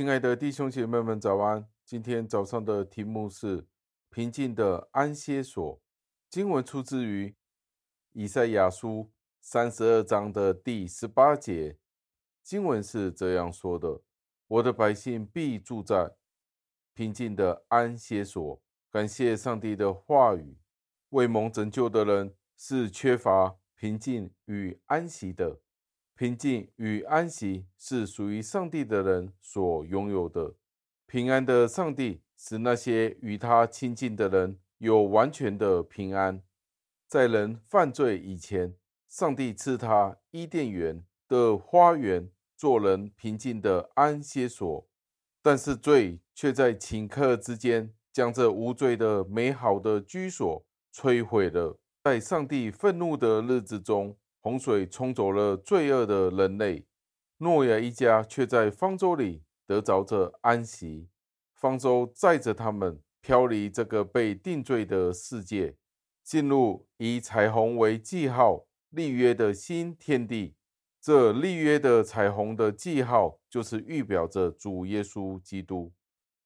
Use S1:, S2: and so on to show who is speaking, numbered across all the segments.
S1: 亲爱的弟兄姐妹们，早安！今天早上的题目是平静的安歇所。经文出自于以赛亚书三十二章的第十八节。经文是这样说的：“我的百姓必住在平静的安歇所。”感谢上帝的话语。为蒙拯救的人是缺乏平静与安息的。平静与安息是属于上帝的人所拥有的。平安的上帝使那些与他亲近的人有完全的平安。在人犯罪以前，上帝赐他伊甸园的花园，做人平静的安歇所。但是罪却在顷刻之间，将这无罪的美好的居所摧毁了。在上帝愤怒的日子中，洪水冲走了罪恶的人类，诺亚一家却在方舟里得着着安息。方舟载着他们飘离这个被定罪的世界，进入以彩虹为记号立约的新天地。这立约的彩虹的记号，就是预表着主耶稣基督，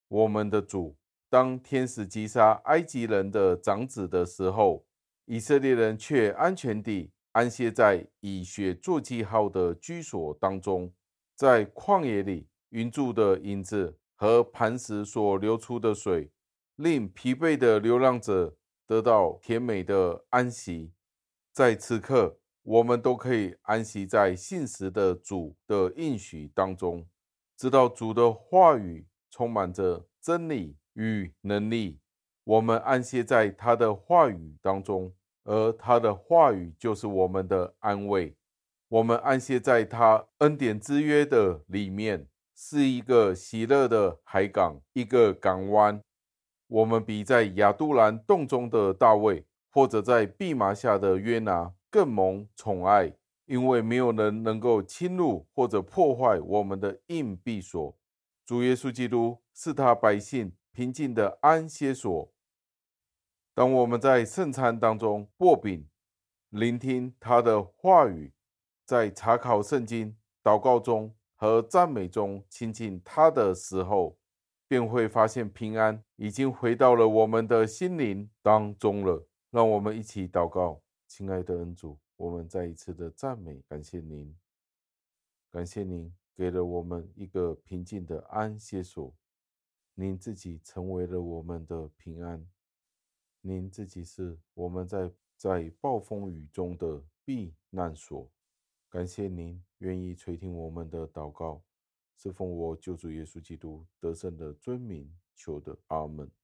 S1: 我们的主。当天使击杀埃及人的长子的时候，以色列人却安全地。安歇在以血作记号的居所当中，在旷野里，云柱的影子和磐石所流出的水，令疲惫的流浪者得到甜美的安息。在此刻，我们都可以安息在信实的主的应许当中，知道主的话语充满着真理与能力。我们安歇在他的话语当中。而他的话语就是我们的安慰，我们安歇在他恩典之约的里面，是一个喜乐的海港，一个港湾。我们比在亚杜兰洞中的大卫，或者在蓖麻下的约拿更蒙宠爱，因为没有人能够侵入或者破坏我们的硬币所。主耶稣基督是他百姓平静的安歇所。当我们在圣餐当中握饼，聆听他的话语，在查考圣经、祷告中和赞美中亲近他的时候，便会发现平安已经回到了我们的心灵当中了。让我们一起祷告，亲爱的恩主，我们再一次的赞美，感谢您，感谢您给了我们一个平静的安歇所，您自己成为了我们的平安。您自己是我们在在暴风雨中的避难所，感谢您愿意垂听我们的祷告，是奉我救主耶稣基督得胜的尊名求的，阿门。